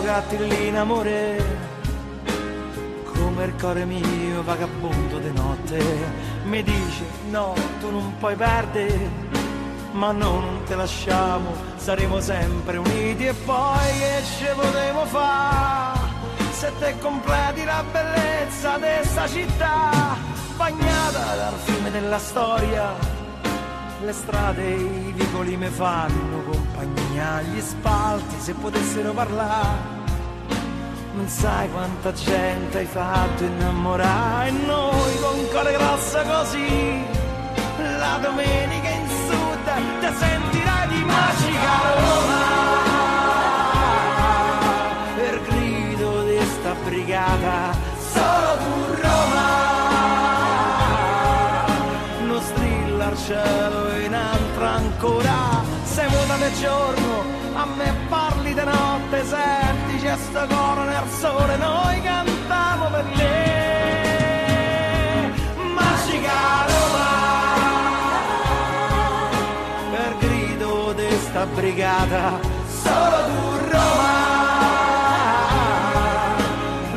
gatti lì in amore come il cuore mio vagabondo di notte. Mi dice no tu non puoi perdere ma no non te lasciamo saremo sempre uniti e poi che ci potremo fare? Se te completi la bellezza di città bagnata dal fiume della storia le strade e i vicoli mi fanno compagnia, gli spalti se potessero parlare. Non sai quanta gente hai fatto innamorare noi con cuore grosso così. La domenica in sud ti sentirai di magica Roma. Per grido di sta brigata, solo tu Roma. Non strilla al cielo in altra ancora del giorno a me parli di notte senti c'è sto coro nel sole noi cantiamo per te. Magica Roma per grido di sta brigata solo tu Roma.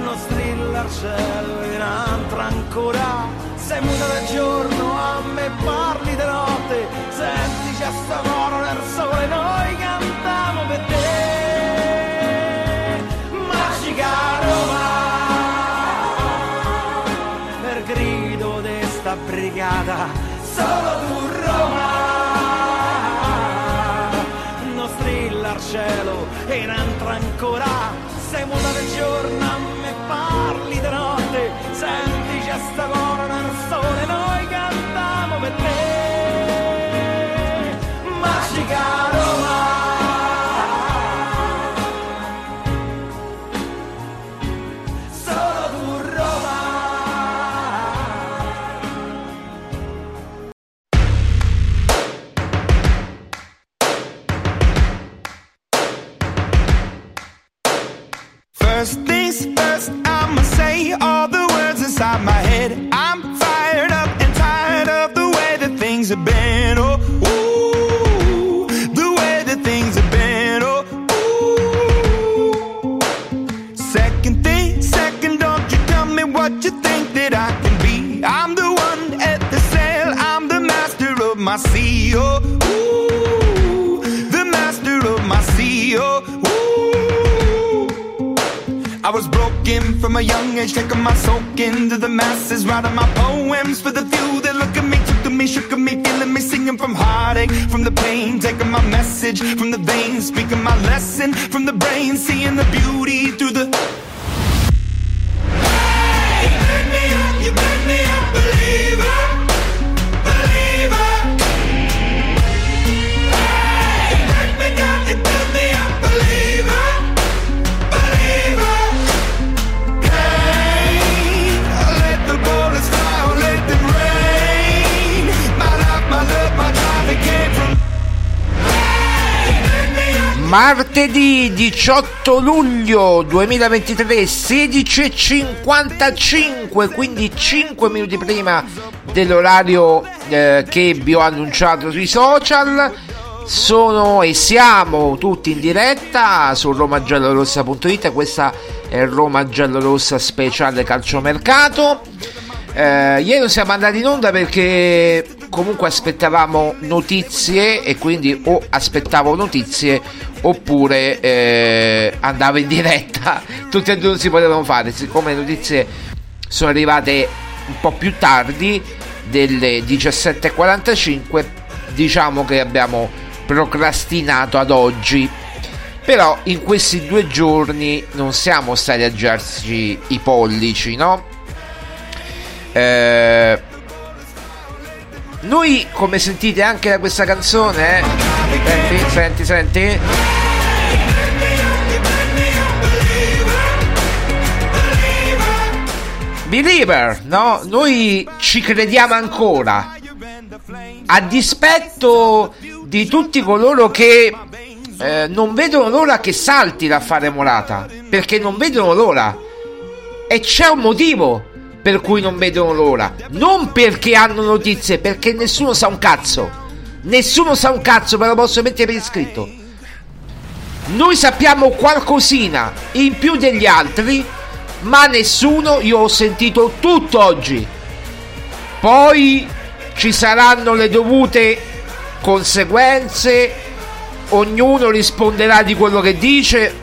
Non strilla al cielo in altra ancora sei muta del giorno, a me parli di notte, senti c'è sto coro sole, noi cantiamo per te. Magica Roma, per grido di sta brigata, solo tu Roma, non strilla al cielo e in altra ancora, sei muta del giorno, a me parli di notte, senti c'è sto coro my lesson from the brain, seeing the beauty through the. Martedì 18 luglio 2023, 16.55, quindi 5 minuti prima dell'orario eh, che vi ho annunciato sui social. Sono e siamo tutti in diretta su romagiallorossa.it, questa è Roma Giallorossa speciale calciomercato. Eh, ieri non siamo andati in onda perché comunque aspettavamo notizie e quindi o aspettavo notizie oppure eh, andavo in diretta. Tutte e due non si potevano fare, siccome le notizie sono arrivate un po' più tardi, delle 17.45, diciamo che abbiamo procrastinato ad oggi. Però in questi due giorni non siamo stati a girarci i pollici, no? Eh, noi, come sentite anche da questa canzone, eh, senti, senti, senti. Believer, no? Noi ci crediamo ancora. A dispetto di tutti coloro che eh, non vedono l'ora che salti fare Morata. Perché non vedono l'ora. E c'è un motivo per cui non vedono l'ora. Non perché hanno notizie, perché nessuno sa un cazzo. Nessuno sa un cazzo, ve lo posso mettere per iscritto. Noi sappiamo qualcosina in più degli altri, ma nessuno, io ho sentito tutto oggi. Poi ci saranno le dovute conseguenze, ognuno risponderà di quello che dice,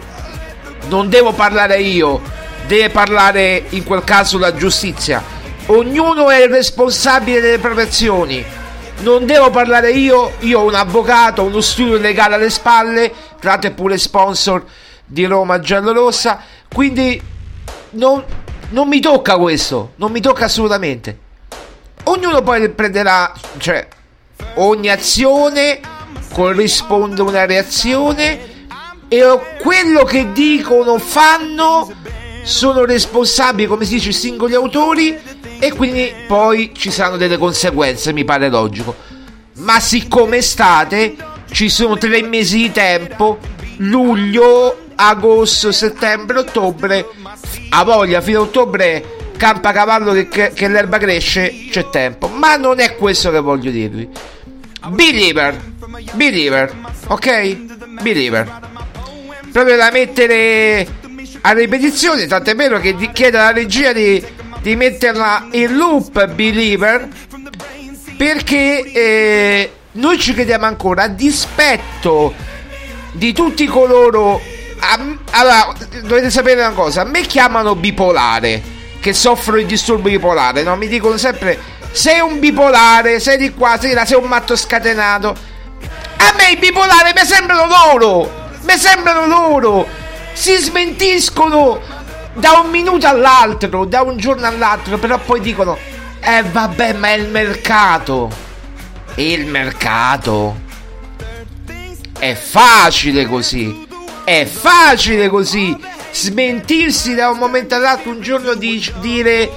non devo parlare io, deve parlare in quel caso la giustizia. Ognuno è il responsabile delle proprie azioni. Non devo parlare io, io ho un avvocato, uno studio legale alle spalle, tra pure sponsor di Roma Giallorossa, quindi non, non mi tocca questo, non mi tocca assolutamente. Ognuno poi prenderà, cioè, ogni azione corrisponde una reazione e quello che dicono fanno sono responsabili, come si dice, i singoli autori e quindi poi ci saranno delle conseguenze, mi pare logico. Ma siccome estate, ci sono tre mesi di tempo, luglio, agosto, settembre, ottobre, a voglia, fino a ottobre campa cavallo che, che, che l'erba cresce, c'è tempo. Ma non è questo che voglio dirvi. Believer, believer, ok? Believer. Proprio da mettere a ripetizione, tant'è vero che chiede alla regia di, di metterla in loop Believer perché eh, noi ci crediamo ancora a dispetto di tutti coloro a, allora dovete sapere una cosa a me chiamano bipolare che soffro di disturbo bipolare no? mi dicono sempre sei un bipolare sei di qua sei là sei un matto scatenato a me i bipolari mi sembrano loro mi sembrano loro si smentiscono da un minuto all'altro, da un giorno all'altro, però poi dicono, eh vabbè, ma è il mercato. Il mercato. È facile così. È facile così. Smentirsi da un momento all'altro, un giorno di dire,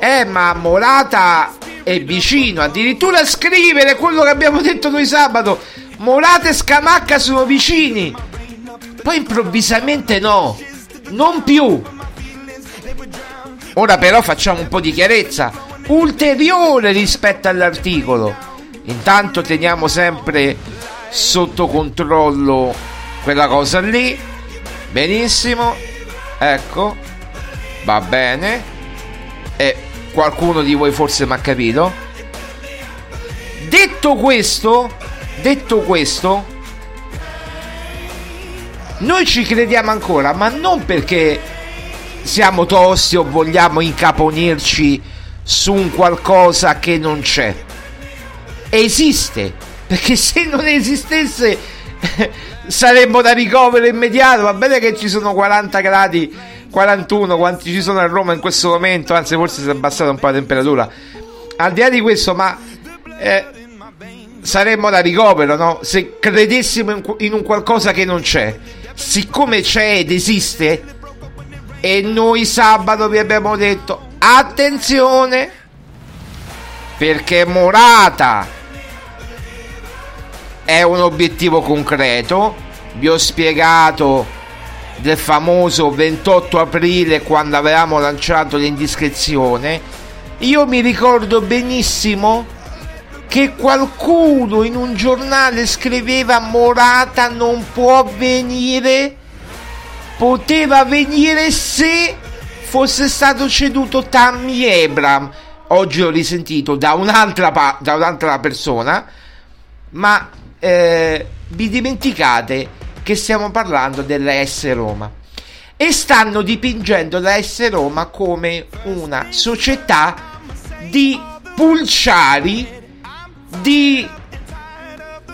eh ma Morata è vicino. Addirittura scrivere quello che abbiamo detto noi sabato. Morata e Scamacca sono vicini poi improvvisamente no, non più. Ora però facciamo un po' di chiarezza, ulteriore rispetto all'articolo. Intanto teniamo sempre sotto controllo quella cosa lì. Benissimo. Ecco. Va bene. E qualcuno di voi forse mi ha capito. Detto questo, detto questo, noi ci crediamo ancora, ma non perché siamo tosti o vogliamo incaponirci su un qualcosa che non c'è. Esiste, perché se non esistesse saremmo da ricovero immediato. Va bene che ci sono 40 gradi, 41, quanti ci sono a Roma in questo momento, anzi forse si è abbassata un po' la temperatura. Al di là di questo, ma eh, saremmo da ricovero, no? Se credessimo in, in un qualcosa che non c'è siccome c'è ed esiste, e noi sabato vi abbiamo detto attenzione perché Morata è un obiettivo concreto, vi ho spiegato del famoso 28 aprile quando avevamo lanciato l'indiscrezione, io mi ricordo benissimo che qualcuno in un giornale scriveva Morata non può venire, poteva venire se fosse stato ceduto Tammy Ebram. Oggi ho risentito da un'altra, pa- da un'altra persona, ma eh, vi dimenticate che stiamo parlando della S Roma e stanno dipingendo la S Roma come una società di pulciari, di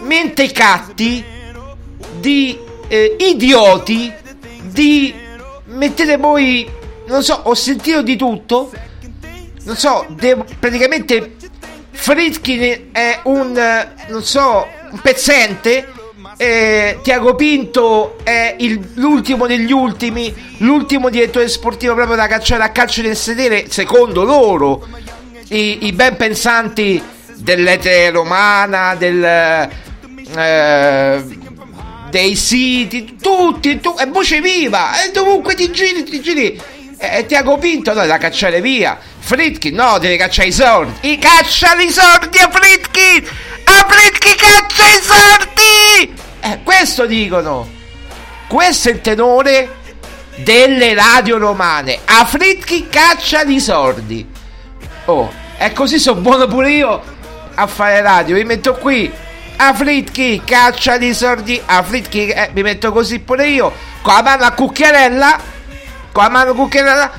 mentecatti, di eh, idioti, di mettete voi, non so, ho sentito di tutto, non so, devo, praticamente Fritkin è un, non so, un pezzente. Eh, Tiago Pinto è il, l'ultimo degli ultimi, l'ultimo direttore sportivo proprio da cacciare a calcio del sedere, secondo loro, i, i ben pensanti dell'etere romana, del, eh, dei siti, tutti, tu, è voce viva, e dovunque ti giri, ti giri. E Tiago Pinto no, da cacciare via. Fritkin no, deve cacciare i soldi. I caccia i soldi a Fritkin! A Fritkin caccia i soldi! Eh, questo dicono. Questo è il tenore delle radio romane. A Fritkin caccia i soldi. Oh, e così sono buono pure io a fare radio. Mi metto qui. A Fritkin caccia i soldi. A Fritkin eh, mi metto così pure io. Con la mano a cucchiarella con la mano cucchiarella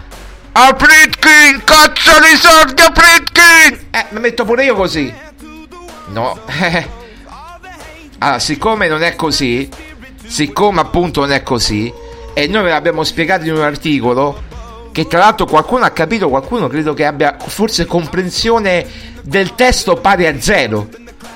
a Fritkin cazzo di soldi a Fritkin eh mi metto pure io così no allora siccome non è così siccome appunto non è così e noi ve l'abbiamo spiegato in un articolo che tra l'altro qualcuno ha capito qualcuno credo che abbia forse comprensione del testo pari a zero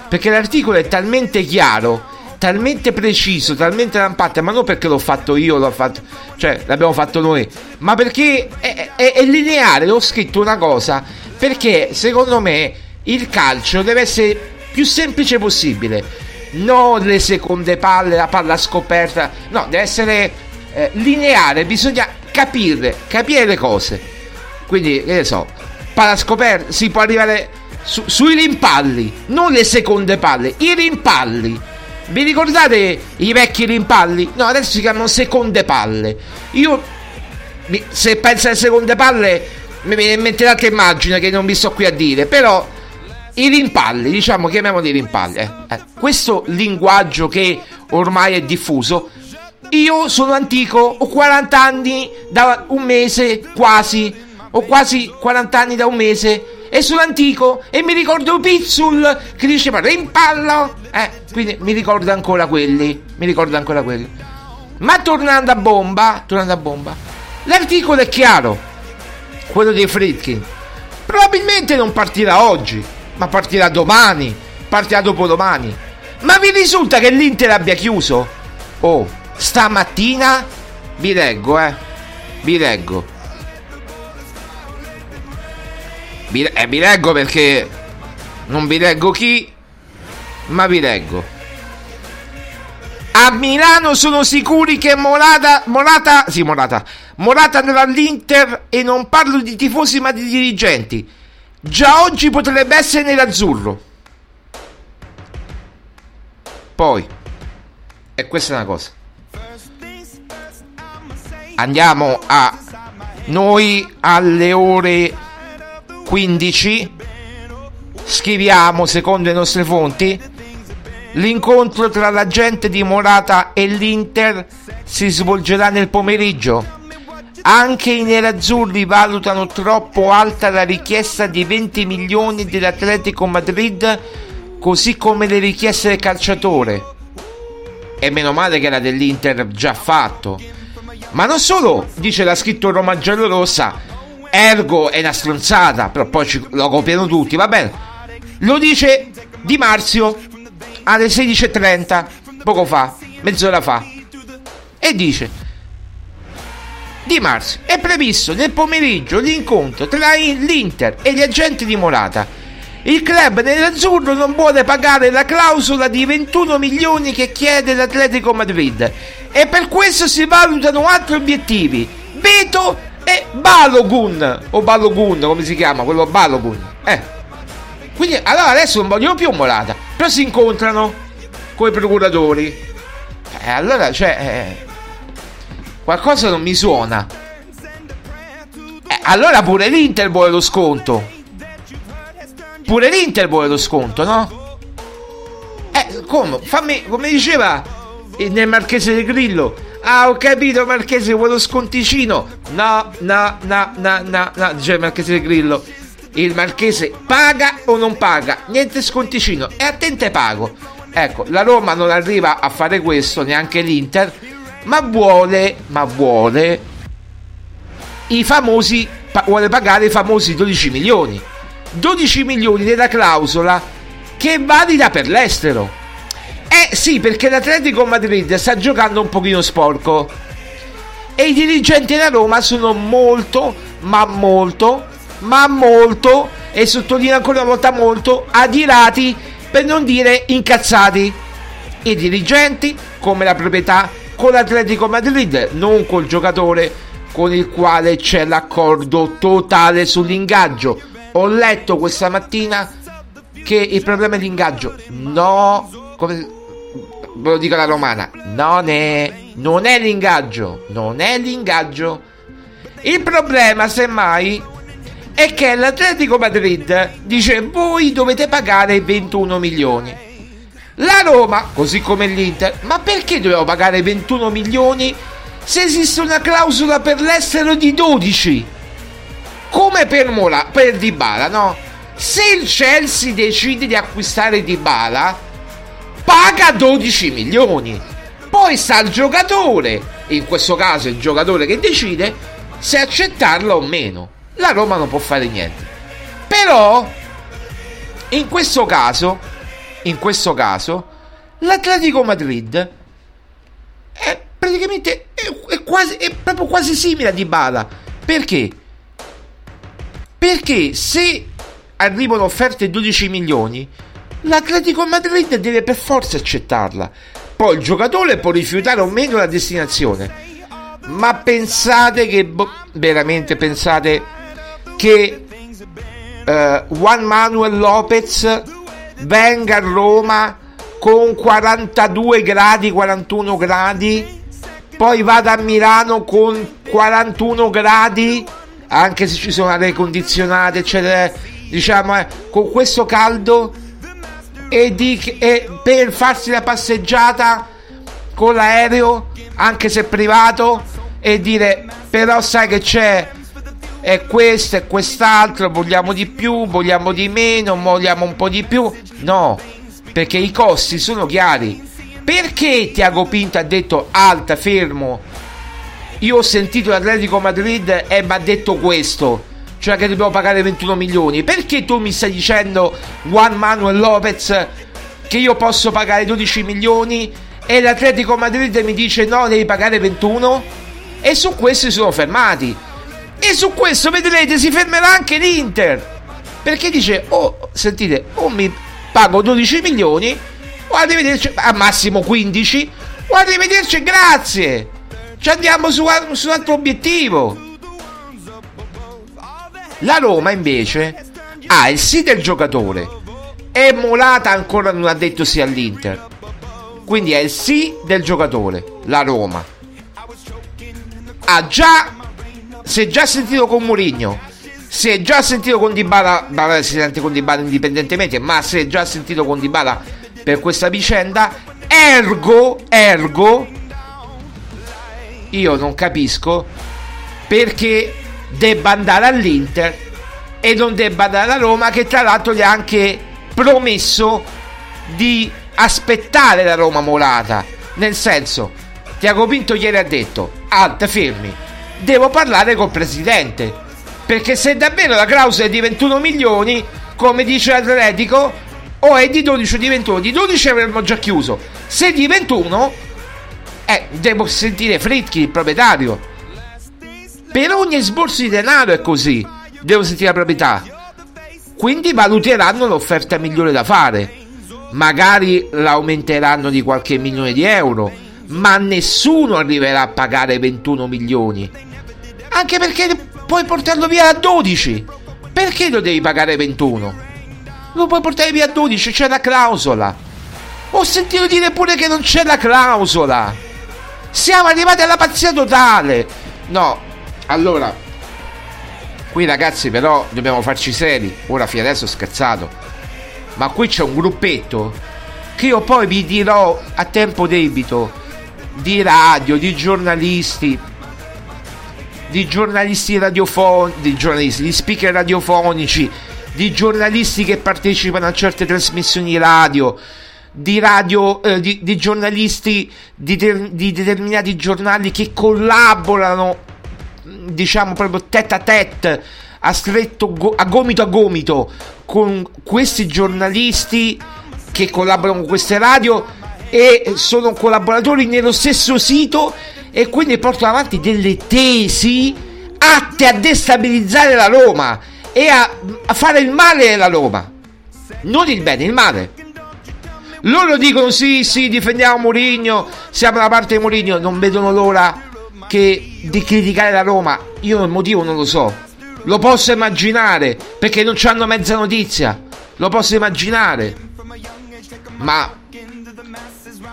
perché l'articolo è talmente chiaro talmente preciso, talmente rampante, ma non perché l'ho fatto io, l'ho fatto, cioè l'abbiamo fatto noi, ma perché è, è, è lineare, l'ho scritto una cosa, perché secondo me il calcio deve essere più semplice possibile, non le seconde palle, la palla scoperta, no, deve essere eh, lineare, bisogna capire, capire le cose, quindi che ne so, palla scoperta, si può arrivare su, sui rimpalli, non le seconde palle, i rimpalli vi ricordate i vecchi rimpalli? No, adesso si chiamano seconde palle. Io, se penso alle seconde palle, mi viene in mente un'altra immagine che non vi sto qui a dire. Però, i rimpalli, diciamo, chiamiamoli rimpalli. Eh. Eh, questo linguaggio che ormai è diffuso. Io sono antico, ho 40 anni da un mese, quasi. Ho quasi 40 anni da un mese e sull'antico e mi ricordo Pizzul che diceva rimpallo eh quindi mi ricordo ancora quelli mi ricordo ancora quelli. Ma tornando a bomba tornando a bomba l'articolo è chiaro quello dei Fritkin. Probabilmente non partirà oggi ma partirà domani partirà dopodomani. Ma vi risulta che l'Inter abbia chiuso? Oh stamattina? Vi leggo eh vi leggo Vi, eh, vi leggo perché non vi leggo chi, ma vi leggo. A Milano sono sicuri che Morata, Morata, sì Morata, Morata andrà all'Inter e non parlo di tifosi ma di dirigenti. Già oggi potrebbe essere nell'azzurro. Poi, e questa è una cosa. Andiamo a noi alle ore 15 scriviamo secondo le nostre fonti l'incontro tra la gente di Morata e l'Inter si svolgerà nel pomeriggio. Anche i nerazzurri valutano troppo alta la richiesta di 20 milioni dell'Atletico Madrid così come le richieste del calciatore. E meno male che era dell'Inter già fatto. Ma non solo dice la scritto Roma Giallorossa Ergo è una stronzata, però poi ci, lo copiano tutti, va bene. Lo dice Di Marzio alle 16.30, poco fa, mezz'ora fa. E dice: Di Marzio è previsto nel pomeriggio l'incontro tra l'Inter e gli agenti di Morata. Il club nell'azzurro non vuole pagare la clausola di 21 milioni che chiede l'Atletico Madrid e per questo si valutano altri obiettivi. Beto e Balogun o Balogun come si chiama quello Balogun eh. Quindi allora adesso non vogliono più Morata però si incontrano con i procuratori. Eh, allora cioè eh, qualcosa non mi suona. Eh, allora pure l'Inter vuole lo sconto. Pure l'Inter vuole lo sconto no? eh come fammi come diceva nel Marchese del Grillo Ah, ho capito, Marchese, vuoi lo sconticino? No, no, no, no, no, no, dice il Marchese Grillo. Il Marchese paga o non paga? Niente sconticino. E attente pago. Ecco, la Roma non arriva a fare questo, neanche l'Inter, ma vuole, ma vuole i famosi, vuole pagare i famosi 12 milioni. 12 milioni della clausola che è valida per l'estero. Eh sì, perché l'Atletico Madrid sta giocando un pochino sporco. E i dirigenti della Roma sono molto, ma molto, ma molto, e sottolineo ancora una volta molto, adirati, per non dire incazzati. I dirigenti, come la proprietà, con l'Atletico Madrid, non col giocatore con il quale c'è l'accordo totale sull'ingaggio. Ho letto questa mattina che il problema è l'ingaggio. No, come ve lo dico alla romana, non è, non è l'ingaggio, non è l'ingaggio. Il problema, semmai, è che l'Atletico Madrid dice voi dovete pagare 21 milioni. La Roma, così come l'Inter, ma perché dobbiamo pagare 21 milioni se esiste una clausola per l'estero di 12? Come per, Mola, per Dybala, no? Se il Chelsea decide di acquistare Dybala, paga 12 milioni. Poi sta il giocatore, in questo caso il giocatore che decide se accettarlo o meno. La Roma non può fare niente. Però, in questo caso, in questo caso, l'Atletico Madrid è praticamente è, è quasi, è proprio quasi simile a Dybala. Perché? Perché se arrivano offerte 12 milioni, l'Atletico Madrid deve per forza accettarla. Poi il giocatore può rifiutare o meno la destinazione. Ma pensate che boh, veramente pensate che uh, Juan Manuel Lopez venga a Roma con 42 gradi, 41 gradi, poi vada a Milano con 41 gradi, anche se ci sono aria condizionate, eccetera, diciamo, eh, con questo caldo e, di, e per farsi la passeggiata con l'aereo, anche se privato, e dire però sai che c'è è questo e quest'altro, vogliamo di più, vogliamo di meno, vogliamo un po' di più. No, perché i costi sono chiari. Perché Tiago Pinto ha detto alta, fermo? Io ho sentito l'Atletico Madrid e mi ha detto questo, cioè che dobbiamo pagare 21 milioni. Perché tu mi stai dicendo Juan Manuel Lopez che io posso pagare 12 milioni e l'Atletico Madrid mi dice no, devi pagare 21? E su questo si sono fermati. E su questo vedrete si fermerà anche l'Inter. Perché dice, oh, sentite, o mi pago 12 milioni, o arrivederci, a massimo 15, o arrivederci, grazie. Ci andiamo su, su un altro obiettivo. La Roma invece ha il sì del giocatore e Molata ancora non ha detto sì all'Inter. Quindi è il sì del giocatore, la Roma. Ha già si è già sentito con Mourinho, si è già sentito con Dybala, si sente con Dybala indipendentemente, ma si è già sentito con Dybala per questa vicenda, ergo, ergo, io non capisco perché debba andare all'Inter e non debba andare alla Roma, che tra l'altro gli ha anche promesso di aspettare la Roma Morata, nel senso, Tiago Pinto ieri ha detto, alt, fermi, devo parlare col presidente. Perché se davvero la clausola è di 21 milioni, come dice l'Atletico, o è di 12 o di 21, di 12 avremmo già chiuso. Se di 21, eh, devo sentire Fritchi, il proprietario. Per ogni sborso di denaro è così, devo sentire la proprietà. quindi valuteranno l'offerta migliore da fare. Magari l'aumenteranno di qualche milione di euro, ma nessuno arriverà a pagare 21 milioni. Anche perché puoi portarlo via a 12. Perché lo devi pagare 21? Lo puoi portare via a 12, c'è la clausola. Ho sentito dire pure che non c'è la clausola. Siamo arrivati alla pazzia totale. No, allora, qui ragazzi però dobbiamo farci seri. Ora fino adesso ho scherzato. Ma qui c'è un gruppetto che io poi vi dirò a tempo debito di radio, di giornalisti, di giornalisti radiofonici, di giornalisti, di speaker radiofonici, di giornalisti che partecipano a certe trasmissioni radio, di radio, eh, di, di, giornalisti di, de, di, determinati giornali che collaborano, diciamo proprio tête a tête, a stretto a gomito a gomito con questi giornalisti che collaborano con queste radio e sono collaboratori nello stesso sito e quindi portano avanti delle tesi atte a destabilizzare la Roma e a, a fare il male alla Roma. Non il bene, il male. Loro dicono sì, sì, difendiamo Mourinho, siamo dalla parte di Mourinho, non vedono l'ora che di criticare la Roma. Io il motivo non lo so. Lo posso immaginare, perché non hanno mezza notizia. Lo posso immaginare. Ma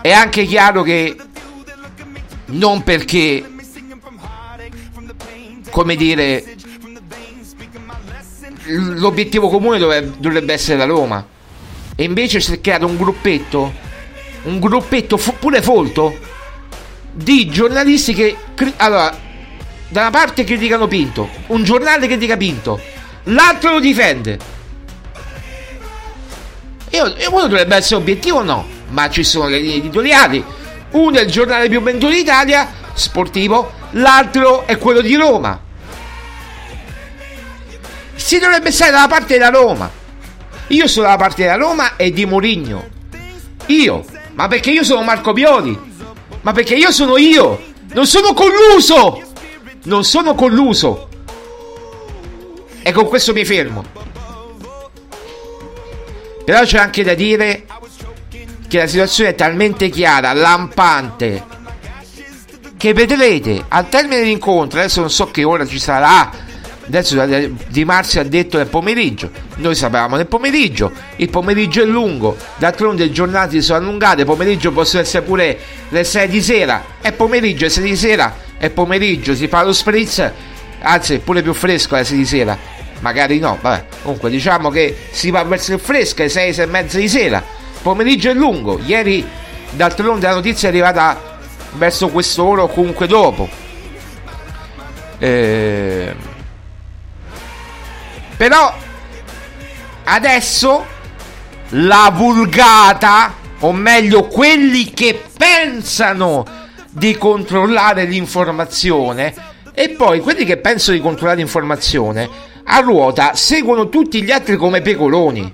è anche chiaro che non perché come dire l'obiettivo comune dovrebbe essere la Roma e invece si è creato un gruppetto, un gruppetto pure folto, di giornalisti che, allora, da una parte criticano Pinto, un giornale critica Pinto, l'altro lo difende. E uno dovrebbe essere obiettivo o no? Ma ci sono le linee editoriali. Uno è il giornale più venduto d'Italia, sportivo, l'altro è quello di Roma. Si dovrebbe stare dalla parte della Roma. Io sono dalla parte della Roma e di Mourinho. Io. Ma perché io sono Marco Pioli? Ma perché io sono io? Non sono colluso! Non sono colluso! E con questo mi fermo. Però c'è anche da dire che la situazione è talmente chiara, lampante, che vedrete al termine dell'incontro, adesso non so che ora ci sarà, Adesso Di Marzio ha detto nel pomeriggio, noi sapevamo nel pomeriggio, il pomeriggio è lungo, d'altronde le giornate sono allungate, pomeriggio possono essere pure le 6 di sera, è pomeriggio, è 6 di sera, è pomeriggio, si fa lo spritz, anzi è pure più fresco alle 6 di sera, magari no, vabbè, comunque diciamo che si va verso il fresco alle 6, 6 e mezza di sera, pomeriggio è lungo, ieri d'altronde la notizia è arrivata verso quest'ora o comunque dopo. Eh però adesso la vulgata, o meglio quelli che pensano di controllare l'informazione, e poi quelli che pensano di controllare l'informazione, a ruota seguono tutti gli altri come pecoloni.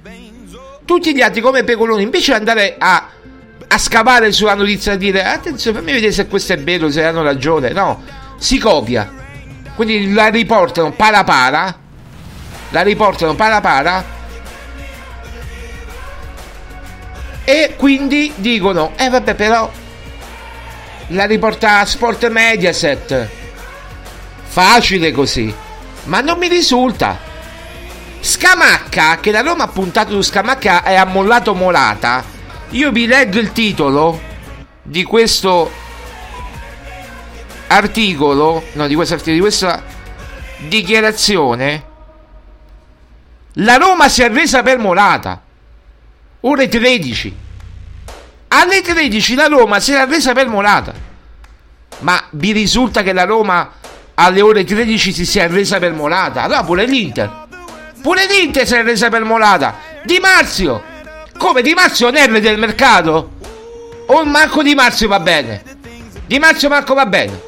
Tutti gli altri come pecoloni, invece di andare a, a scavare sulla notizia e dire attenzione, fammi vedere se questo è vero, se hanno ragione. No, si copia. Quindi la riportano para para la riportano para para e quindi dicono eh vabbè però la riporta Sport Mediaset. Facile così. Ma non mi risulta. Scamacca che la Roma ha puntato su Scamacca e ha mollato Molata io vi leggo il titolo di questo articolo no di articolo di questa dichiarazione la Roma si è resa per Molata. Ore 13. Alle 13 la Roma si era resa per Molata. Ma vi risulta che la Roma alle ore 13 si sia resa per Molata? Allora pure l'Inter. Pure l'Inter si è resa per Molata. Di Marzio. Come Di Marzio il del mercato? O Marco Di Marzio va bene? Di Marzio Marco va bene.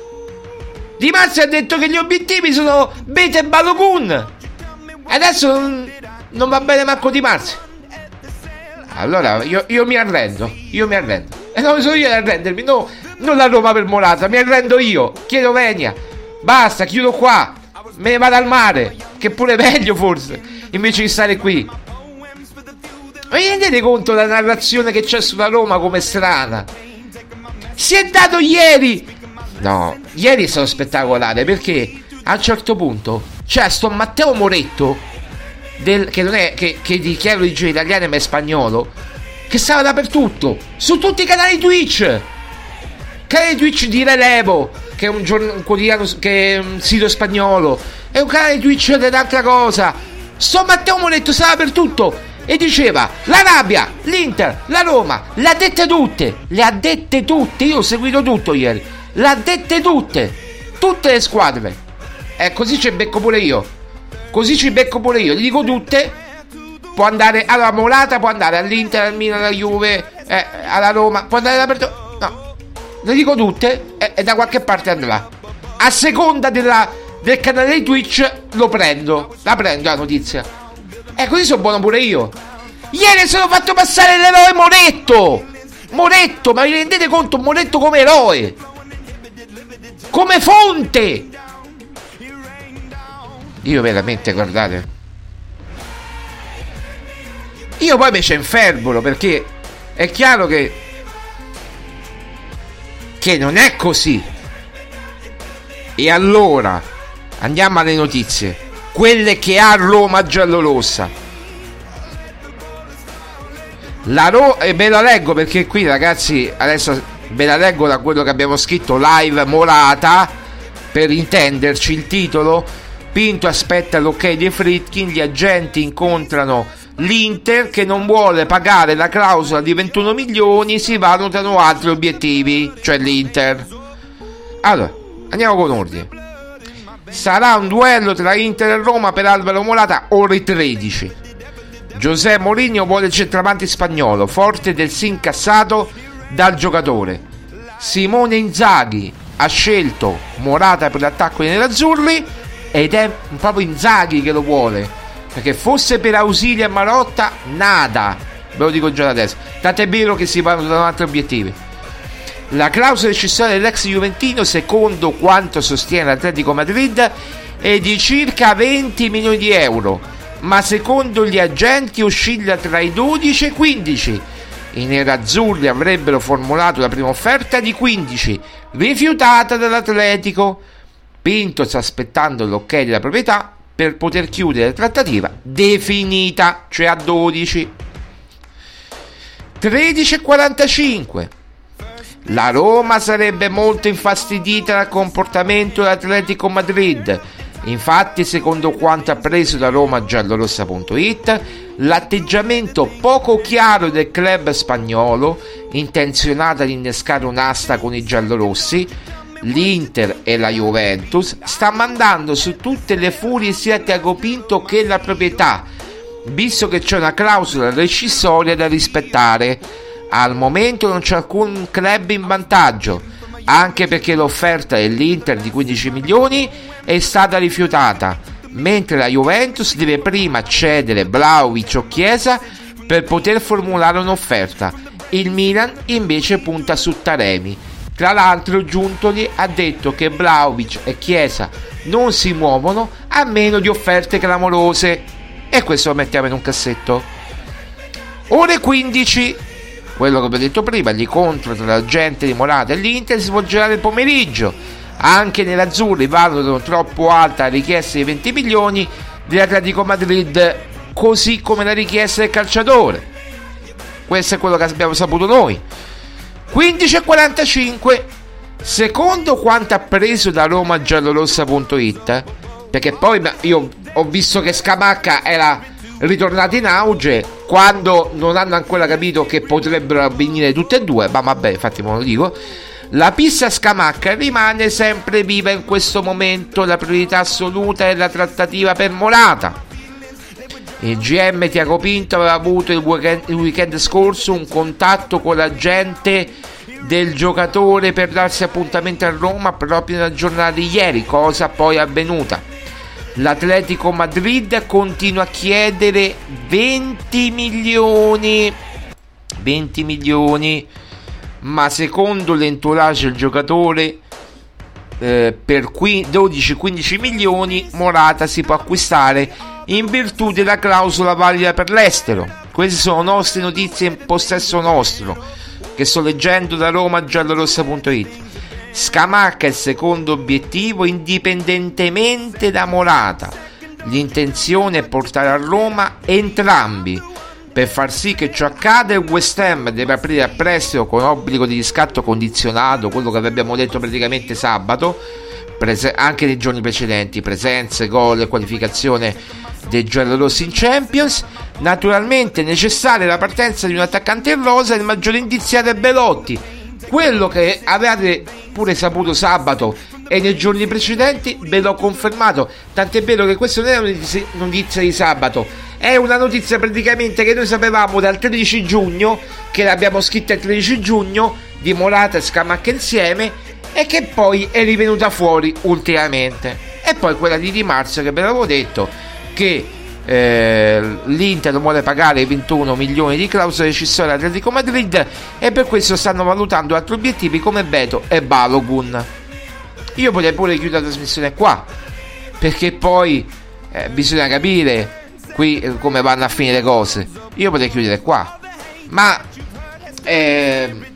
Di Marzio ha detto che gli obiettivi sono Bete e Balogun. Adesso non, va bene Marco Di Marzio. Allora io, io, mi arrendo, io mi arrendo. E non sono io ad arrendermi, no, non la Roma per Molata, mi arrendo io. Chiedo venia. Basta, chiudo qua. Me ne vado al mare, che pure meglio forse. invece di stare qui. Ma vi rendete conto la narrazione che c'è sulla Roma come strana? Si è dato ieri. No, ieri è stato spettacolare perché a un certo punto c'è sto Matteo Moretto, del, che non è che, che dichiara origine italiana ma è spagnolo, che stava dappertutto, su tutti i canali Twitch. Canale Twitch di Relevo, che è un, giorno, un quotidiano, che è un sito spagnolo, è un canale Twitch dell'altra cosa. Sto Matteo Moretto stava dappertutto e diceva la rabbia, l'Inter, la Roma, le ha dette tutte, le ha dette tutte, io ho seguito tutto ieri, le ha dette tutte, tutte le squadre. E così ci becco pure io, così ci becco pure io, gli dico tutte, può andare alla Molata, può andare all'Inter, al Milan, alla Juve, eh, alla Roma, può andare dappertutto, no, le dico tutte e, e da qualche parte andrà. A seconda della, del canale di Twitch lo prendo, la prendo la notizia. E così sono buono pure io. Ieri sono fatto passare l'eroe Moretto. Moretto, ma vi rendete conto? Moretto come eroe. Come fonte. Io veramente, guardate. Io poi mi c'è infervolo perché è chiaro che che non è così. E allora andiamo alle notizie quelle che ha Roma giallorossa. La Ro- e ve la leggo perché qui ragazzi adesso ve la leggo da quello che abbiamo scritto live Morata per intenderci il titolo Pinto aspetta l'ok di Fritkin gli agenti incontrano l'Inter che non vuole pagare la clausola di 21 milioni si valutano altri obiettivi cioè l'Inter allora andiamo con ordine sarà un duello tra Inter e Roma per Alvaro Morata ore 13. Giuseppe Mourinho vuole il centravanti spagnolo, forte del sì incassato dal giocatore. Simone Inzaghi ha scelto Morata per l'attacco dei nerazzurri ed è proprio Inzaghi che lo vuole. Perché fosse per Ausilio e Marotta, nada. Ve lo dico già da adesso. Tant'è vero che si valutano altri obiettivi. La clausola rescissoria dell'ex Juventino, secondo quanto sostiene l'Atletico Madrid, è di circa 20 milioni di euro, ma secondo gli agenti oscilla tra i 12 e i 15. I nerazzurri avrebbero formulato la prima offerta di 15, rifiutata dall'Atletico. Pinto sta aspettando l'ok della proprietà per poter chiudere la trattativa definita, cioè a 12. 13.45 la Roma sarebbe molto infastidita dal comportamento dell'Atletico Madrid. Infatti, secondo quanto appreso da Roma giallorossa.it, l'atteggiamento poco chiaro del club spagnolo, intenzionato ad innescare un'asta con i giallorossi, l'Inter e la Juventus, sta mandando su tutte le furie sia Tiago Pinto che la proprietà, visto che c'è una clausola rescissoria da rispettare al momento non c'è alcun club in vantaggio, anche perché l'offerta dell'Inter di 15 milioni è stata rifiutata, mentre la Juventus deve prima cedere Vlaovic o Chiesa per poter formulare un'offerta. Il Milan invece punta su Taremi. Tra l'altro Giuntoli ha detto che Vlaovic e Chiesa non si muovono a meno di offerte clamorose. E questo lo mettiamo in un cassetto. Ore 15 quello che vi ho detto prima, l'incontro tra la gente di Morata e l'Inter si svolgerà nel pomeriggio. Anche nell'Azzurri valutano troppo alta la richiesta di 20 milioni dell'Atletico Madrid, così come la richiesta del calciatore. Questo è quello che abbiamo saputo noi. 15.45 Secondo quanto appreso da romagiallorossa.it, perché poi io ho visto che Scamacca era ritornato in auge quando non hanno ancora capito che potrebbero avvenire tutte e due, ma vabbè, infatti me lo dico. La pista Scamacca rimane sempre viva in questo momento, la priorità assoluta è la trattativa per Morata. Il GM Tiago Pinto aveva avuto il weekend, il weekend scorso un contatto con l'agente del giocatore per darsi appuntamento a Roma proprio nella giornata di ieri, cosa poi avvenuta. L'Atletico Madrid continua a chiedere 20 milioni. 20 milioni. Ma secondo l'entourage del giocatore eh, per 12-15 milioni Morata si può acquistare in virtù della clausola valida per l'estero. Queste sono nostre notizie in possesso nostro, che sto leggendo da Roma giallorossa.it. Scamacca è il secondo obiettivo indipendentemente da Morata. L'intenzione è portare a Roma entrambi. Per far sì che ciò accada il West Ham deve aprire a prestito con obbligo di riscatto condizionato, quello che abbiamo detto praticamente sabato, prese- anche nei giorni precedenti, presenze, gol e qualificazione dei giallorossi in Champions. Naturalmente è necessaria la partenza di un attaccante in rosa, il maggiore indiziato è Belotti. Quello che avevate pure saputo sabato e nei giorni precedenti ve l'ho confermato. Tant'è vero che questa non è una notizia di sabato, è una notizia praticamente che noi sapevamo dal 13 giugno, che l'abbiamo scritta il 13 giugno, di Morata e Scamacca insieme, e che poi è rivenuta fuori ultimamente. E poi quella di Di Marzio che ve l'avevo detto che eh, l'Inter vuole pagare 21 milioni di clausole rescissorie all'Atletico Madrid e per questo stanno valutando altri obiettivi come Beto e Balogun. Io potrei pure chiudere la trasmissione qua perché poi eh, bisogna capire qui eh, come vanno a finire le cose. Io potrei chiudere qua, ma eh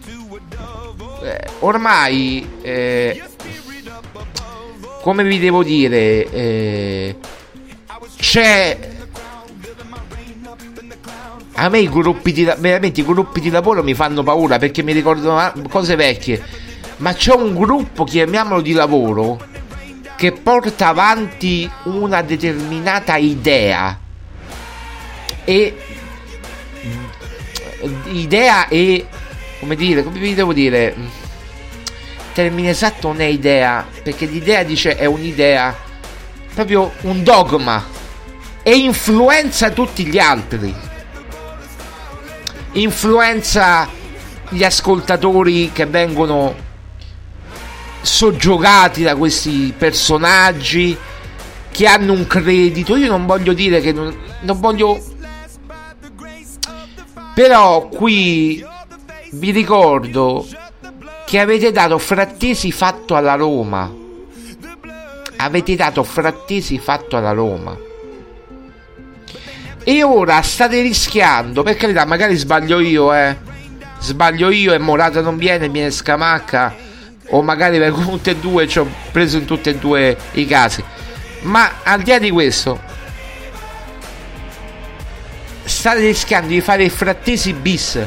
ormai eh, come vi devo dire eh, c'è a me i gruppi di veramente i gruppi di lavoro mi fanno paura perché mi ricordano cose vecchie ma c'è un gruppo chiamiamolo di lavoro che porta avanti una determinata idea. E idea e come dire come vi devo dire termine esatto non è idea perché l'idea dice è un'idea proprio un dogma e influenza tutti gli altri influenza gli ascoltatori che vengono soggiogati da questi personaggi che hanno un credito. Io non voglio dire che non, non voglio. Però qui vi ricordo che avete dato frattesi fatto alla Roma. Avete dato frattesi fatto alla Roma. E ora state rischiando, per carità, magari sbaglio io, eh. Sbaglio io e Morata non viene, viene Scamacca. O magari vengono tutte e due, ci ho preso in tutti e due i casi. Ma al di là di questo, state rischiando di fare frattesi bis.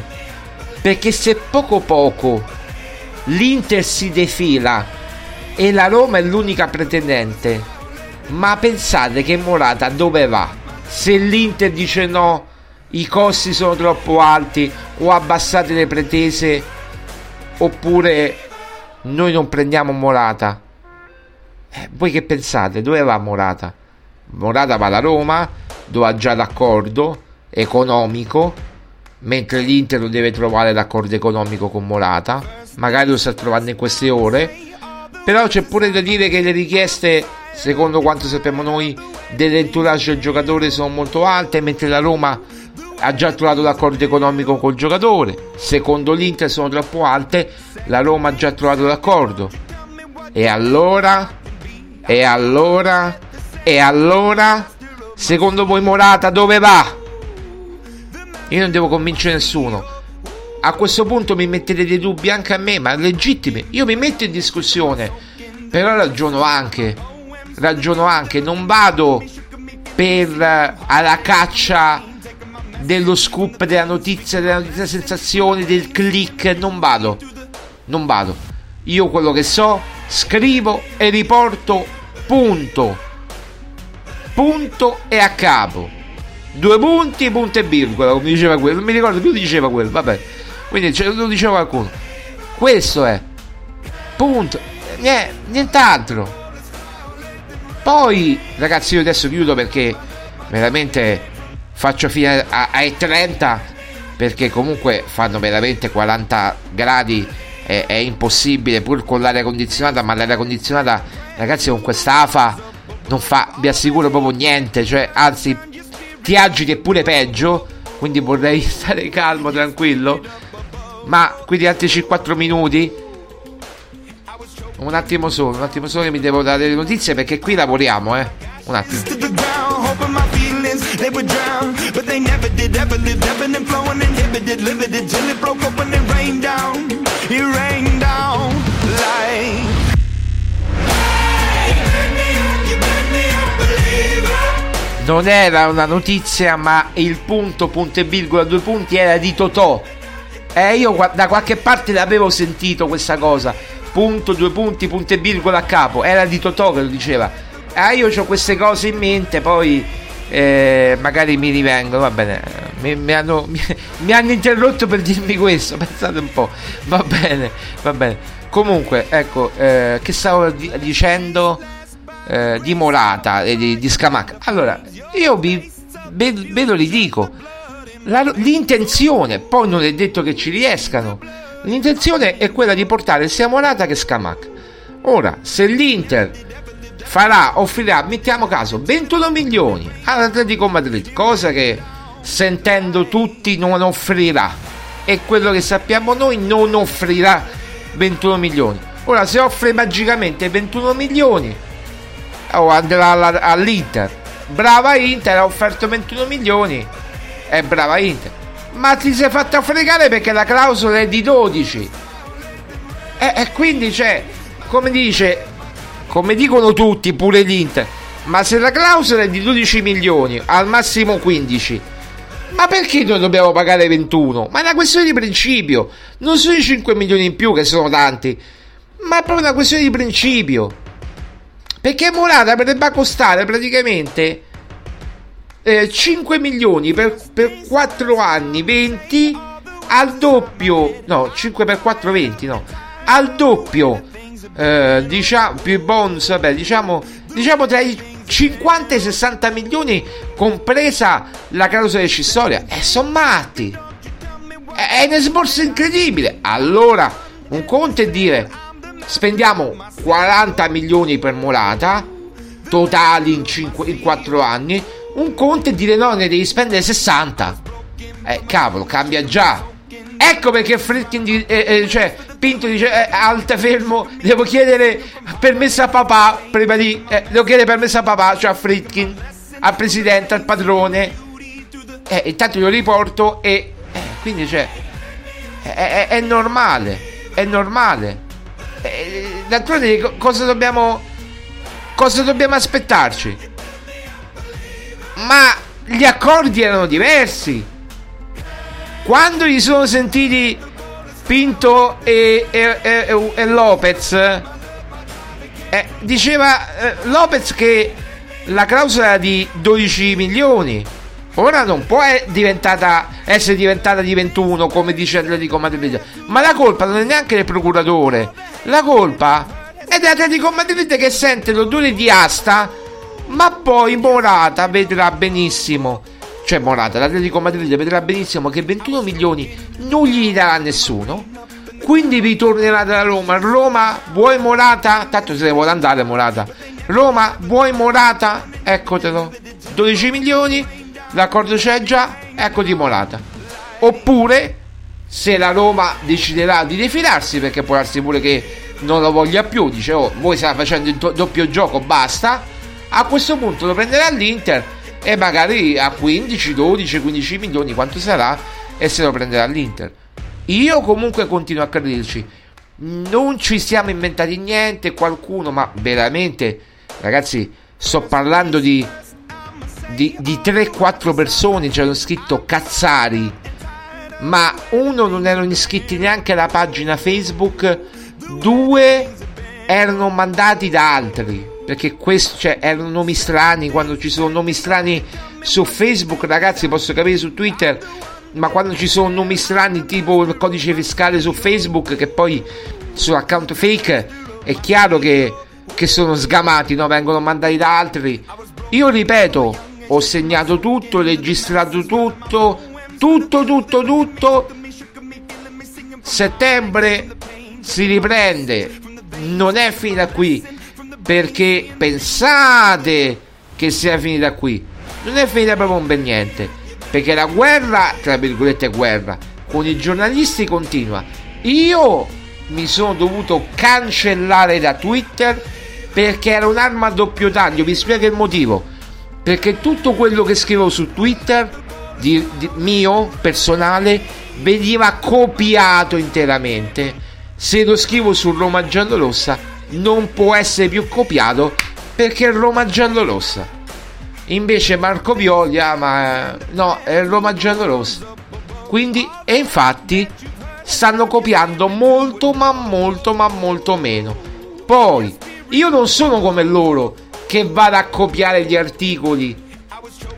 Perché se poco poco l'Inter si defila e la Roma è l'unica pretendente, ma pensate che Morata dove va? se l'Inter dice no, i costi sono troppo alti o abbassate le pretese oppure noi non prendiamo Morata. Eh, voi che pensate? Dove va Morata? Morata va alla Roma, dove ha già l'accordo economico, mentre l'Inter lo deve trovare l'accordo economico con Morata. Magari lo sta trovando in queste ore. Però c'è pure da dire che le richieste secondo quanto sappiamo noi, dell'entourage del giocatore sono molto alte, mentre la Roma ha già trovato l'accordo economico col giocatore. Secondo l'Inter sono troppo alte, la Roma ha già trovato l'accordo. E allora? E allora? E allora? Secondo voi Morata dove va? Io non devo convincere nessuno. A questo punto mi mettete dei dubbi anche a me, ma legittimi. Io mi metto in discussione, però ragiono anche ragiono anche, non vado per eh, alla caccia dello scoop, della notizia, della notizia sensazione, del click, non vado. Non vado. Io quello che so, scrivo e riporto punto. Punto e a capo. Due punti, punto e virgola, come diceva quello. Non mi ricordo più diceva quello, vabbè. Quindi cioè, lo diceva qualcuno. Questo è. Punto. Nient'altro. Poi, ragazzi, io adesso chiudo perché veramente faccio fine ai 30 perché comunque fanno veramente 40 gradi è, è, impossibile pur con l'aria condizionata ma l'aria condizionata ragazzi con questa AFA non fa vi assicuro proprio niente cioè anzi ti agiti è pure peggio quindi vorrei stare calmo tranquillo. Ma quindi altri 4 minuti? Un attimo solo, un attimo solo che mi devo dare le notizie perché qui lavoriamo, eh. Un attimo. Non era una notizia, ma il punto, punto e virgola, due punti era di Totò. E io da qualche parte l'avevo sentito questa cosa. Punto, due punti, punto e virgola a capo. Era di Totò che lo diceva. Ah, io ho queste cose in mente, poi eh, magari mi rivengono. Va bene, mi, mi hanno, mi, mi hanno interrotto per dirmi questo. Pensate un po'. Va bene, va bene. Comunque, ecco, eh, che stavo di- dicendo eh, di Morata e di, di Scamacca. Allora, io vi, ve, ve lo ridico. La- l'intenzione, poi non è detto che ci riescano. L'intenzione è quella di portare sia Morata che Scamacca. Ora, se l'Inter farà, offrirà, mettiamo caso, 21 milioni all'Atletico Madrid, cosa che sentendo tutti non offrirà. E quello che sappiamo noi non offrirà 21 milioni. Ora, se offre magicamente 21 milioni, o andrà alla- all'Inter. Brava Inter, ha offerto 21 milioni. E brava Inter. Ma ti sei fatta fregare perché la clausola è di 12. E, e quindi c'è, come dice, come dicono tutti, pure l'Inter. Ma se la clausola è di 12 milioni, al massimo 15, ma perché noi dobbiamo pagare 21? Ma è una questione di principio. Non sono i 5 milioni in più che sono tanti, ma è proprio una questione di principio. Perché Morata potrebbe costare praticamente eh, 5 milioni per, per 4 anni, 20 al doppio, no, 5 per 4, 20, no, al doppio, eh, diciamo, più bonus, vabbè, diciamo, diciamo tra i 50 e i 60 milioni, compresa la clausola rescissoria, e sono matti. È un esborso incredibile. Allora, un conto è dire spendiamo 40 milioni per Morata, totali in, 5, in 4 anni. Un conto è dire no, ne devi spendere 60. Eh, cavolo, cambia già. Ecco perché Fritkin, eh, eh, cioè Pinto dice eh, alta fermo, devo chiedere permesso a papà prima di eh, devo chiedere permesso a papà, cioè a Fritkin, al presidente, al padrone. Eh, intanto io riporto e eh, quindi cioè è, è- è normale, è normale. Eh, d'altronde co- cosa dobbiamo cosa dobbiamo aspettarci? Ma gli accordi erano diversi. Quando gli sono sentiti Pinto e, e- e- e Lopez, eh, diceva eh, Lopez che la clausola era di 12 milioni. Ora non può diventata, essere diventata di 21 come dice Atletico Madrid. Ma la colpa non è neanche del procuratore. La colpa è dell'Atletico Madrid che sente l'odore di asta. Ma poi Morata vedrà benissimo. Cioè Morata, l'Atletico Madrid vedrà benissimo che 21 milioni non gli darà nessuno. Quindi ritornerà dalla Roma. Roma, vuoi Morata? Tanto se ne vuole andare Morata. Roma, vuoi Morata? Eccotelo. 12 milioni, l'accordo c'è già, eccoti Morata. Oppure, se la Roma deciderà di rifilarsi, perché può darsi pure che non lo voglia più, dice, oh, voi state facendo il do- doppio gioco, basta. A questo punto lo prenderà l'Inter e magari a 15, 12, 15 milioni, quanto sarà, e se lo prenderà l'Inter. Io comunque continuo a crederci. Non ci siamo inventati niente, qualcuno, ma veramente, ragazzi, sto parlando di, di, di 3-4 persone, c'erano scritto cazzari, ma uno non erano iscritti neanche alla pagina Facebook, due erano mandati da altri. Perché questo, cioè, erano nomi strani. Quando ci sono nomi strani su Facebook, ragazzi, posso capire su Twitter. Ma quando ci sono nomi strani, tipo il codice fiscale su Facebook, che poi su account fake, è chiaro che, che sono sgamati, no? Vengono mandati da altri. Io ripeto, ho segnato tutto, registrato tutto, tutto, tutto, tutto. Settembre si riprende, non è finita qui perché pensate che sia finita qui. Non è finita proprio un bel niente, perché la guerra, tra virgolette guerra, con i giornalisti continua. Io mi sono dovuto cancellare da Twitter perché era un'arma a doppio taglio, vi spiego il motivo. Perché tutto quello che scrivo su Twitter di, di mio personale veniva copiato interamente. Se lo scrivo su Roma Giallorossa non può essere più copiato perché è Roma Giallorossa. Invece Marco Violi, ah, ma no, è Roma Giallorossa. Quindi, e infatti, stanno copiando molto, ma molto, ma molto meno. Poi, io non sono come loro che vado a copiare gli articoli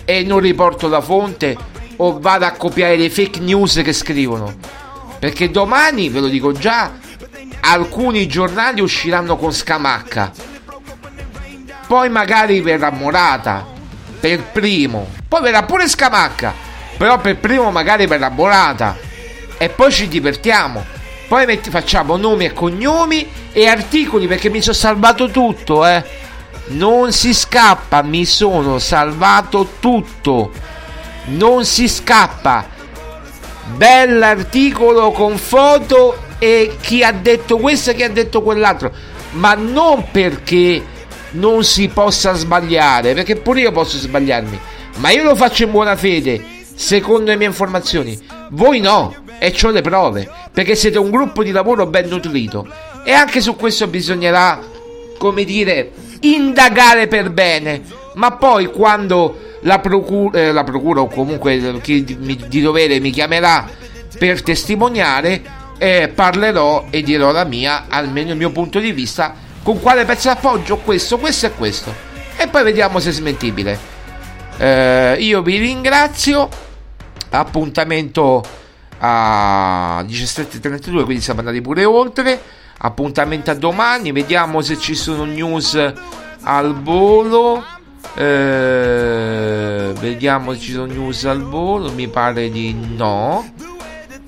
e non riporto la fonte o vado a copiare le fake news che scrivono. Perché domani, ve lo dico già, alcuni giornali usciranno con Scamacca. Poi magari verrà Morata per primo. Poi verrà pure Scamacca. Però per primo magari verrà Morata. E poi ci divertiamo. Poi metti, facciamo nomi e cognomi e articoli perché mi sono salvato tutto, eh. Non si scappa, mi sono salvato tutto. Non si scappa. Bell'articolo con foto e chi ha detto questo e chi ha detto quell'altro. Ma non perché non si possa sbagliare, perché pure io posso sbagliarmi. Ma io lo faccio in buona fede, secondo le mie informazioni. Voi no e ho le prove, perché siete un gruppo di lavoro ben nutrito e anche su questo bisognerà, come dire, indagare per bene, ma poi quando la procura, eh, la procura o comunque chi di, di dovere mi chiamerà per testimoniare, eh, parlerò e dirò la mia, almeno il mio punto di vista, con quale pezzo d'appoggio, questo, questo e questo, e poi vediamo se è smentibile. Eh, io vi ringrazio, appuntamento a 17.32 quindi siamo andati pure oltre appuntamento a domani vediamo se ci sono news al volo. Eh, vediamo se ci sono news al volo mi pare di no.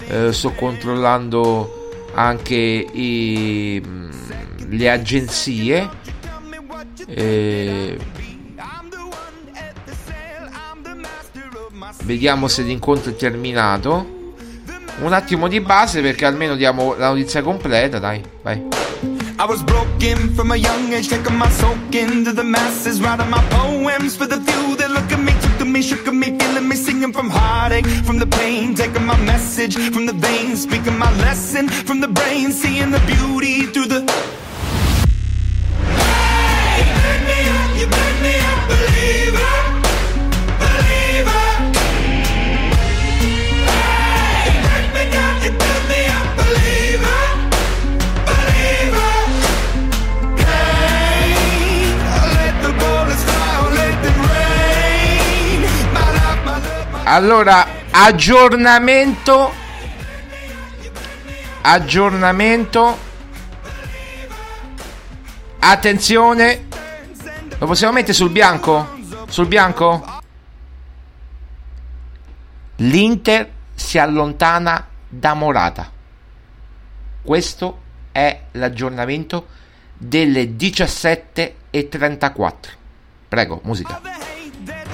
Eh, sto controllando anche i, le agenzie. Eh, vediamo se l'incontro è terminato un attimo di base perché almeno diamo la notizia completa, dai, vai. I was broken from a young age, taking my soak into the masses, writing my poems for the few that look at me, took to me, shook at me, feeling me, singing from heartache, from the pain, taking my message from the veins, speaking my lesson from the brain, seeing the beauty through the. Allora, aggiornamento. Aggiornamento. Attenzione. Lo possiamo mettere sul bianco? Sul bianco? L'Inter si allontana da Morata. Questo è l'aggiornamento delle 17.34. Prego, musica.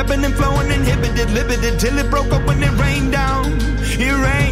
ebbing and flowing, inhibited, limited, till it broke up when it rained down. It rained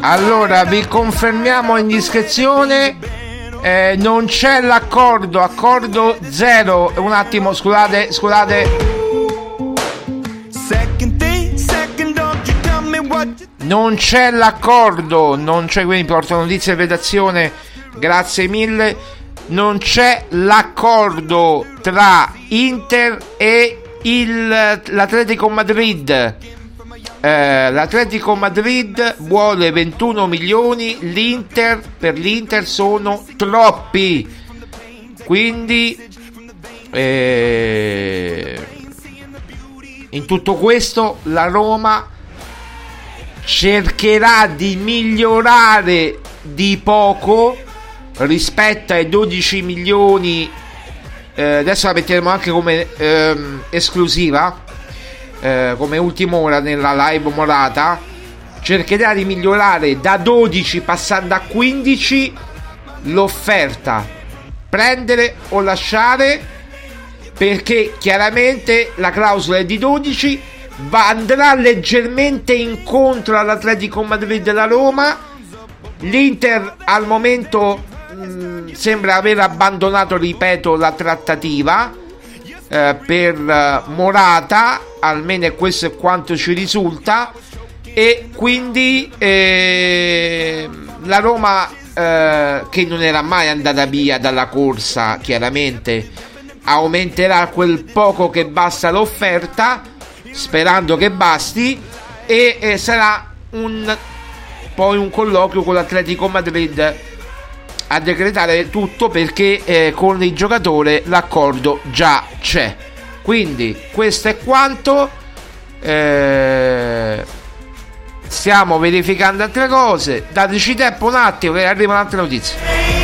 Allora, vi confermiamo in discrezione. eh, non c'è l'accordo, accordo zero. Un attimo, scusate, scusate. Non c'è l'accordo, non c'è quindi porto notizie di redazione. Grazie mille. Non c'è l'accordo tra Inter e il, l'Atletico Madrid. Eh, L'Atletico Madrid vuole 21 milioni, l'Inter per l'Inter sono troppi. Quindi eh, in tutto questo la Roma cercherà di migliorare di poco rispetto ai 12 milioni eh, adesso la metteremo anche come ehm, esclusiva eh, come ultima ora nella live morata. Cercherà di migliorare da 12 passando a 15 l'offerta. Prendere o lasciare perché chiaramente la clausola è di 12 va, andrà leggermente incontro all'Atletico Madrid della Roma. l'Inter al momento mh, sembra aver abbandonato ripeto la trattativa eh, per eh, Morata almeno questo è quanto ci risulta e quindi eh, la Roma eh, che non era mai andata via dalla corsa chiaramente aumenterà quel poco che basta l'offerta sperando che basti e eh, sarà un poi un colloquio con l'Atletico Madrid a decretare tutto perché eh, con il giocatore l'accordo già c'è. Quindi questo è quanto. Eh, stiamo verificando altre cose. Dateci tempo un attimo che arrivano altre notizie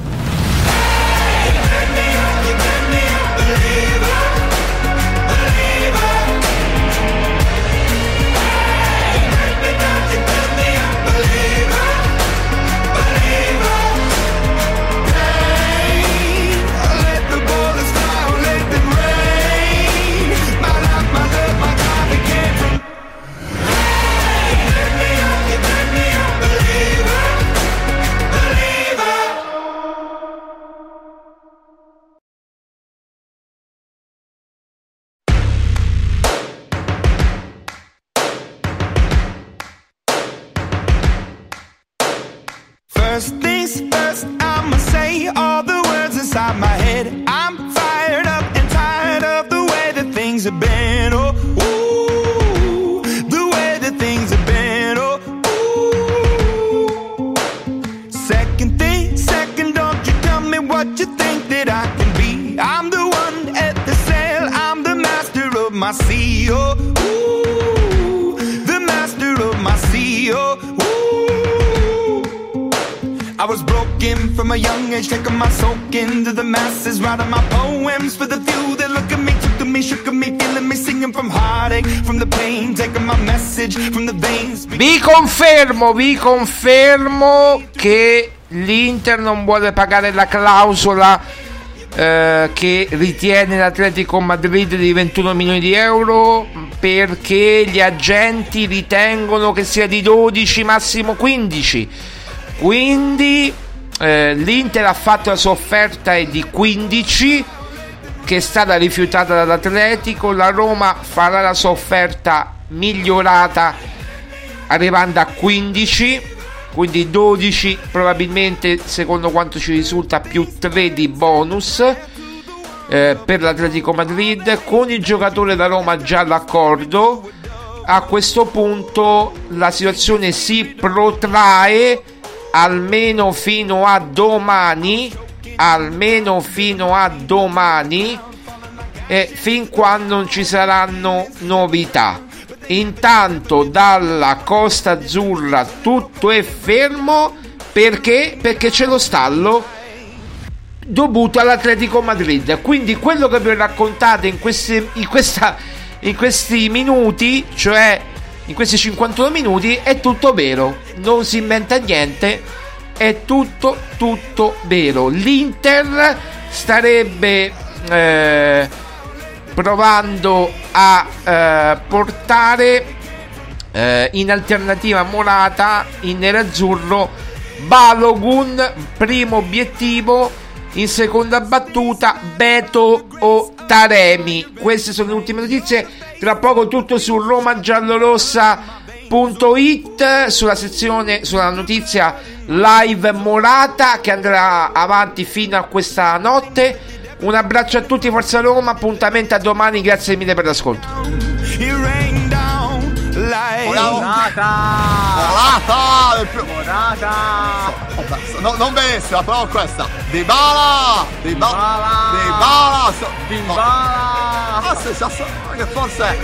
From young age, taking my soak into the masses, writing my poems for the few that look at me, took to me, shook at me, feeling me, singing from heartache, from the pain, taking my message from the veins. Vi confermo, vi confermo che l'Inter non vuole pagare la clausola eh, che ritiene l'Atletico Madrid di 21 milioni di euro perché gli agenti ritengono che sia di 12 massimo 15 quindi eh, l'Inter ha fatto la sua offerta è di 15 che è stata rifiutata dall'Atletico. La Roma farà la sua offerta migliorata arrivando a 15 quindi 12 probabilmente secondo quanto ci risulta più 3 di bonus eh, per l'Atletico Madrid. Con il giocatore da Roma già d'accordo. A questo punto la situazione si protrae almeno fino a domani almeno fino a domani eh, fin quando non ci saranno novità. Intanto dalla Costa Azzurra tutto è fermo perché? Perché c'è lo stallo dovuto all'Atletico Madrid. Quindi quello che vi ho raccontato in, questi, in, questa, in questi minuti, cioè in questi 51 minuti, è tutto vero. Non si inventa niente, è tutto, tutto vero. L'Inter starebbe eh, provando a eh, portare eh, in alternativa Morata in nerazzurro Balogun, primo obiettivo in seconda battuta Beto o Taremi. Queste sono le ultime notizie. Tra poco tutto su romagiallorossa.it sulla sezione sulla notizia live Morata che andrà avanti fino a questa notte. Un abbraccio a tutti, Forza Roma. Appuntamento a domani. Grazie mille per l'ascolto. Morata! Morata! Morata! No, non benissimo, però questa. Di Bala! Di Bala! Di Bala! Di Bala! Ah, che forse...